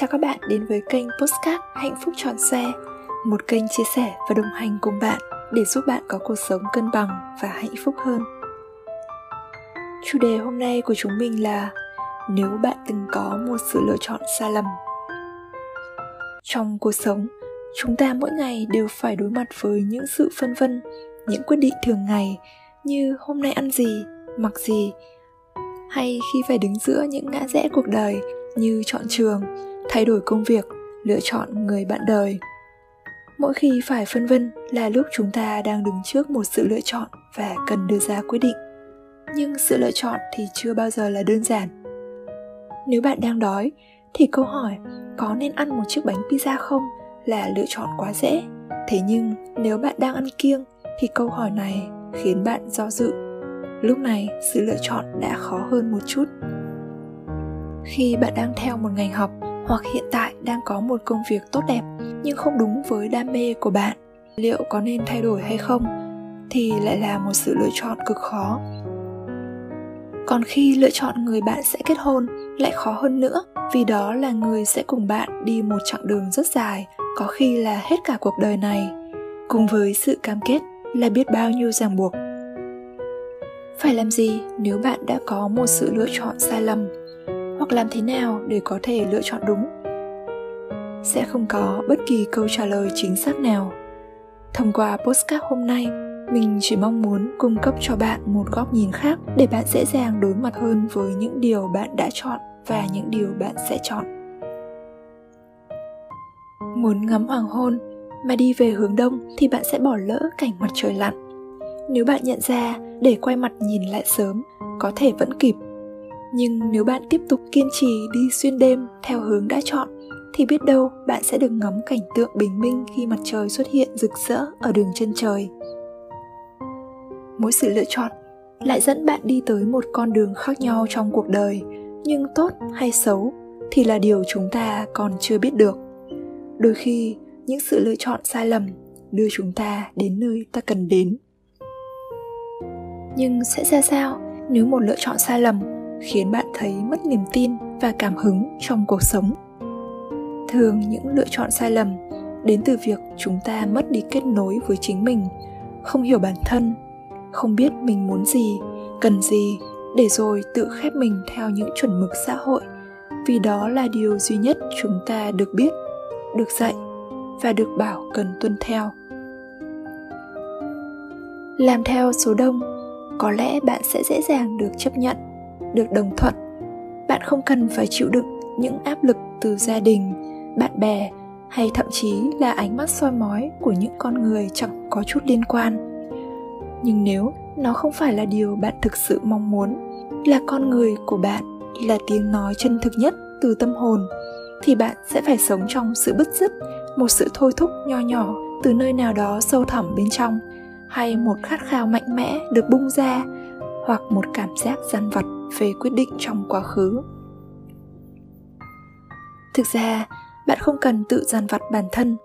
Chào các bạn đến với kênh Postcard Hạnh phúc tròn xe Một kênh chia sẻ và đồng hành cùng bạn để giúp bạn có cuộc sống cân bằng và hạnh phúc hơn. Chủ đề hôm nay của chúng mình là Nếu bạn từng có một sự lựa chọn sai lầm. Trong cuộc sống, chúng ta mỗi ngày đều phải đối mặt với những sự phân vân Những quyết định thường ngày như hôm nay ăn gì, mặc gì hay khi phải đứng giữa những ngã rẽ cuộc đời như chọn trường thay đổi công việc, lựa chọn người bạn đời. Mỗi khi phải phân vân là lúc chúng ta đang đứng trước một sự lựa chọn và cần đưa ra quyết định. Nhưng sự lựa chọn thì chưa bao giờ là đơn giản. Nếu bạn đang đói thì câu hỏi có nên ăn một chiếc bánh pizza không là lựa chọn quá dễ. Thế nhưng nếu bạn đang ăn kiêng thì câu hỏi này khiến bạn do dự. Lúc này sự lựa chọn đã khó hơn một chút. Khi bạn đang theo một ngành học hoặc hiện tại đang có một công việc tốt đẹp nhưng không đúng với đam mê của bạn, liệu có nên thay đổi hay không thì lại là một sự lựa chọn cực khó. Còn khi lựa chọn người bạn sẽ kết hôn, lại khó hơn nữa, vì đó là người sẽ cùng bạn đi một chặng đường rất dài, có khi là hết cả cuộc đời này. Cùng với sự cam kết là biết bao nhiêu ràng buộc. Phải làm gì nếu bạn đã có một sự lựa chọn sai lầm? Hoặc làm thế nào để có thể lựa chọn đúng? Sẽ không có bất kỳ câu trả lời chính xác nào. Thông qua postcard hôm nay, mình chỉ mong muốn cung cấp cho bạn một góc nhìn khác để bạn dễ dàng đối mặt hơn với những điều bạn đã chọn và những điều bạn sẽ chọn. Muốn ngắm hoàng hôn mà đi về hướng đông thì bạn sẽ bỏ lỡ cảnh mặt trời lặn. Nếu bạn nhận ra để quay mặt nhìn lại sớm, có thể vẫn kịp nhưng nếu bạn tiếp tục kiên trì đi xuyên đêm theo hướng đã chọn, thì biết đâu bạn sẽ được ngắm cảnh tượng bình minh khi mặt trời xuất hiện rực rỡ ở đường chân trời. Mỗi sự lựa chọn lại dẫn bạn đi tới một con đường khác nhau trong cuộc đời, nhưng tốt hay xấu thì là điều chúng ta còn chưa biết được. Đôi khi, những sự lựa chọn sai lầm đưa chúng ta đến nơi ta cần đến. Nhưng sẽ ra sao nếu một lựa chọn sai lầm khiến bạn thấy mất niềm tin và cảm hứng trong cuộc sống. Thường những lựa chọn sai lầm đến từ việc chúng ta mất đi kết nối với chính mình, không hiểu bản thân, không biết mình muốn gì, cần gì để rồi tự khép mình theo những chuẩn mực xã hội. Vì đó là điều duy nhất chúng ta được biết, được dạy và được bảo cần tuân theo. Làm theo số đông, có lẽ bạn sẽ dễ dàng được chấp nhận được đồng thuận. Bạn không cần phải chịu đựng những áp lực từ gia đình, bạn bè hay thậm chí là ánh mắt soi mói của những con người chẳng có chút liên quan. Nhưng nếu nó không phải là điều bạn thực sự mong muốn, là con người của bạn, là tiếng nói chân thực nhất từ tâm hồn, thì bạn sẽ phải sống trong sự bứt rứt, một sự thôi thúc nho nhỏ từ nơi nào đó sâu thẳm bên trong, hay một khát khao mạnh mẽ được bung ra hoặc một cảm giác dằn vặt về quyết định trong quá khứ. Thực ra, bạn không cần tự dằn vặt bản thân,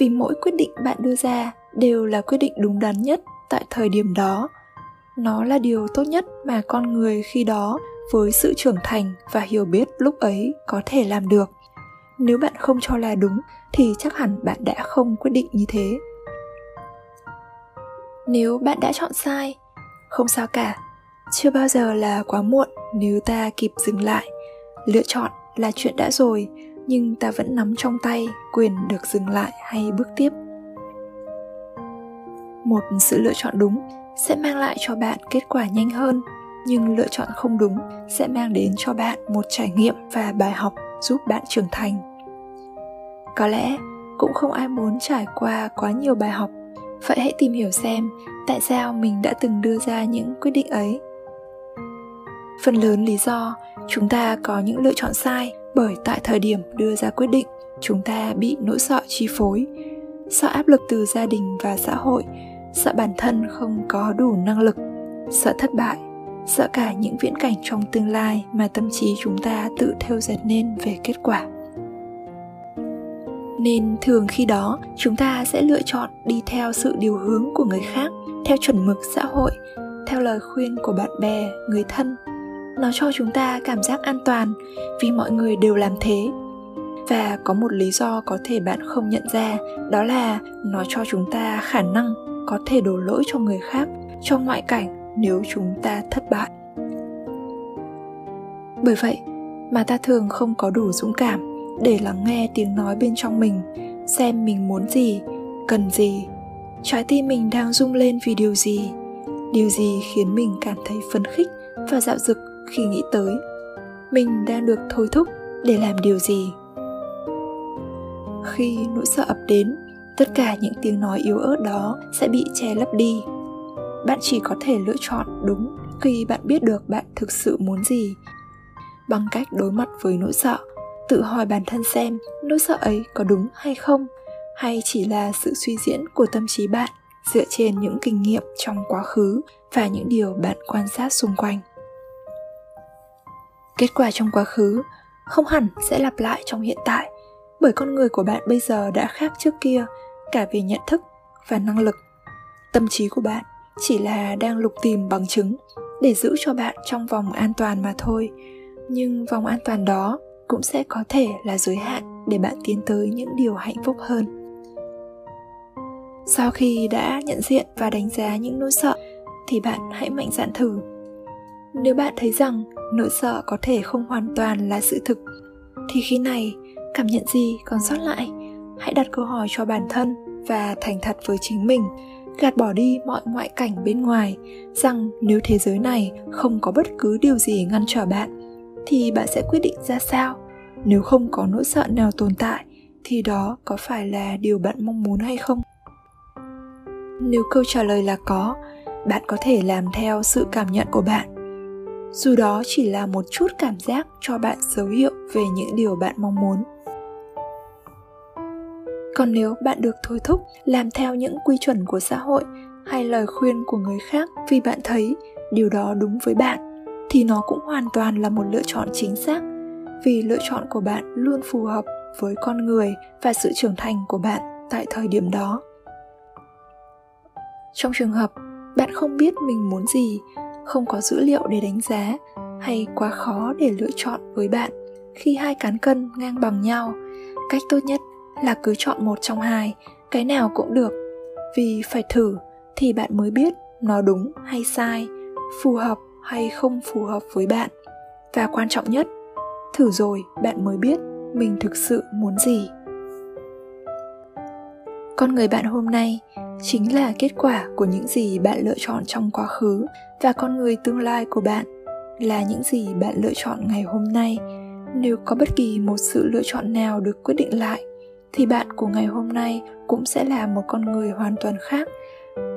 vì mỗi quyết định bạn đưa ra đều là quyết định đúng đắn nhất tại thời điểm đó. Nó là điều tốt nhất mà con người khi đó với sự trưởng thành và hiểu biết lúc ấy có thể làm được. Nếu bạn không cho là đúng, thì chắc hẳn bạn đã không quyết định như thế. Nếu bạn đã chọn sai, không sao cả chưa bao giờ là quá muộn nếu ta kịp dừng lại. Lựa chọn là chuyện đã rồi, nhưng ta vẫn nắm trong tay quyền được dừng lại hay bước tiếp. Một sự lựa chọn đúng sẽ mang lại cho bạn kết quả nhanh hơn, nhưng lựa chọn không đúng sẽ mang đến cho bạn một trải nghiệm và bài học giúp bạn trưởng thành. Có lẽ cũng không ai muốn trải qua quá nhiều bài học. Vậy hãy tìm hiểu xem tại sao mình đã từng đưa ra những quyết định ấy phần lớn lý do chúng ta có những lựa chọn sai bởi tại thời điểm đưa ra quyết định chúng ta bị nỗi sợ chi phối, sợ áp lực từ gia đình và xã hội, sợ bản thân không có đủ năng lực, sợ thất bại, sợ cả những viễn cảnh trong tương lai mà tâm trí chúng ta tự theo dệt nên về kết quả. Nên thường khi đó, chúng ta sẽ lựa chọn đi theo sự điều hướng của người khác, theo chuẩn mực xã hội, theo lời khuyên của bạn bè, người thân nó cho chúng ta cảm giác an toàn vì mọi người đều làm thế. Và có một lý do có thể bạn không nhận ra, đó là nó cho chúng ta khả năng có thể đổ lỗi cho người khác, cho ngoại cảnh nếu chúng ta thất bại. Bởi vậy mà ta thường không có đủ dũng cảm để lắng nghe tiếng nói bên trong mình, xem mình muốn gì, cần gì. Trái tim mình đang rung lên vì điều gì? Điều gì khiến mình cảm thấy phấn khích và dạo dực? Khi nghĩ tới. Mình đang được thôi thúc để làm điều gì? Khi nỗi sợ ập đến, tất cả những tiếng nói yếu ớt đó sẽ bị che lấp đi. Bạn chỉ có thể lựa chọn đúng khi bạn biết được bạn thực sự muốn gì. Bằng cách đối mặt với nỗi sợ, tự hỏi bản thân xem nỗi sợ ấy có đúng hay không, hay chỉ là sự suy diễn của tâm trí bạn dựa trên những kinh nghiệm trong quá khứ và những điều bạn quan sát xung quanh kết quả trong quá khứ không hẳn sẽ lặp lại trong hiện tại, bởi con người của bạn bây giờ đã khác trước kia cả về nhận thức và năng lực. Tâm trí của bạn chỉ là đang lục tìm bằng chứng để giữ cho bạn trong vòng an toàn mà thôi, nhưng vòng an toàn đó cũng sẽ có thể là giới hạn để bạn tiến tới những điều hạnh phúc hơn. Sau khi đã nhận diện và đánh giá những nỗi sợ, thì bạn hãy mạnh dạn thử nếu bạn thấy rằng nỗi sợ có thể không hoàn toàn là sự thực, thì khi này, cảm nhận gì còn sót lại? Hãy đặt câu hỏi cho bản thân và thành thật với chính mình. Gạt bỏ đi mọi ngoại cảnh bên ngoài, rằng nếu thế giới này không có bất cứ điều gì ngăn trở bạn, thì bạn sẽ quyết định ra sao? Nếu không có nỗi sợ nào tồn tại, thì đó có phải là điều bạn mong muốn hay không? Nếu câu trả lời là có, bạn có thể làm theo sự cảm nhận của bạn dù đó chỉ là một chút cảm giác cho bạn dấu hiệu về những điều bạn mong muốn. Còn nếu bạn được thôi thúc làm theo những quy chuẩn của xã hội hay lời khuyên của người khác vì bạn thấy điều đó đúng với bạn, thì nó cũng hoàn toàn là một lựa chọn chính xác, vì lựa chọn của bạn luôn phù hợp với con người và sự trưởng thành của bạn tại thời điểm đó. Trong trường hợp bạn không biết mình muốn gì không có dữ liệu để đánh giá hay quá khó để lựa chọn với bạn khi hai cán cân ngang bằng nhau. Cách tốt nhất là cứ chọn một trong hai, cái nào cũng được. Vì phải thử thì bạn mới biết nó đúng hay sai, phù hợp hay không phù hợp với bạn. Và quan trọng nhất, thử rồi bạn mới biết mình thực sự muốn gì. Con người bạn hôm nay chính là kết quả của những gì bạn lựa chọn trong quá khứ và con người tương lai của bạn là những gì bạn lựa chọn ngày hôm nay. Nếu có bất kỳ một sự lựa chọn nào được quyết định lại, thì bạn của ngày hôm nay cũng sẽ là một con người hoàn toàn khác.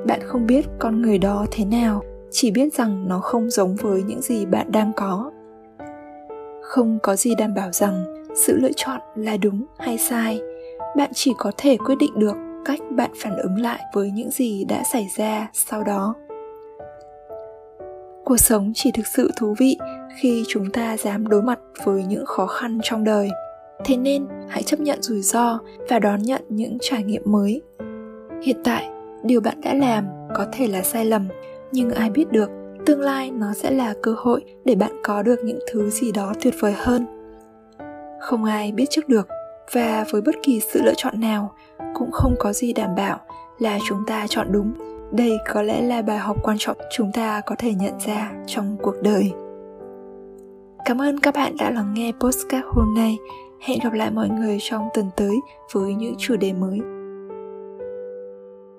Bạn không biết con người đó thế nào, chỉ biết rằng nó không giống với những gì bạn đang có. Không có gì đảm bảo rằng sự lựa chọn là đúng hay sai. Bạn chỉ có thể quyết định được cách bạn phản ứng lại với những gì đã xảy ra sau đó. Cuộc sống chỉ thực sự thú vị khi chúng ta dám đối mặt với những khó khăn trong đời. Thế nên, hãy chấp nhận rủi ro và đón nhận những trải nghiệm mới. Hiện tại, điều bạn đã làm có thể là sai lầm, nhưng ai biết được, tương lai nó sẽ là cơ hội để bạn có được những thứ gì đó tuyệt vời hơn. Không ai biết trước được và với bất kỳ sự lựa chọn nào, cũng không có gì đảm bảo là chúng ta chọn đúng. Đây có lẽ là bài học quan trọng chúng ta có thể nhận ra trong cuộc đời. Cảm ơn các bạn đã lắng nghe postcard hôm nay. Hẹn gặp lại mọi người trong tuần tới với những chủ đề mới.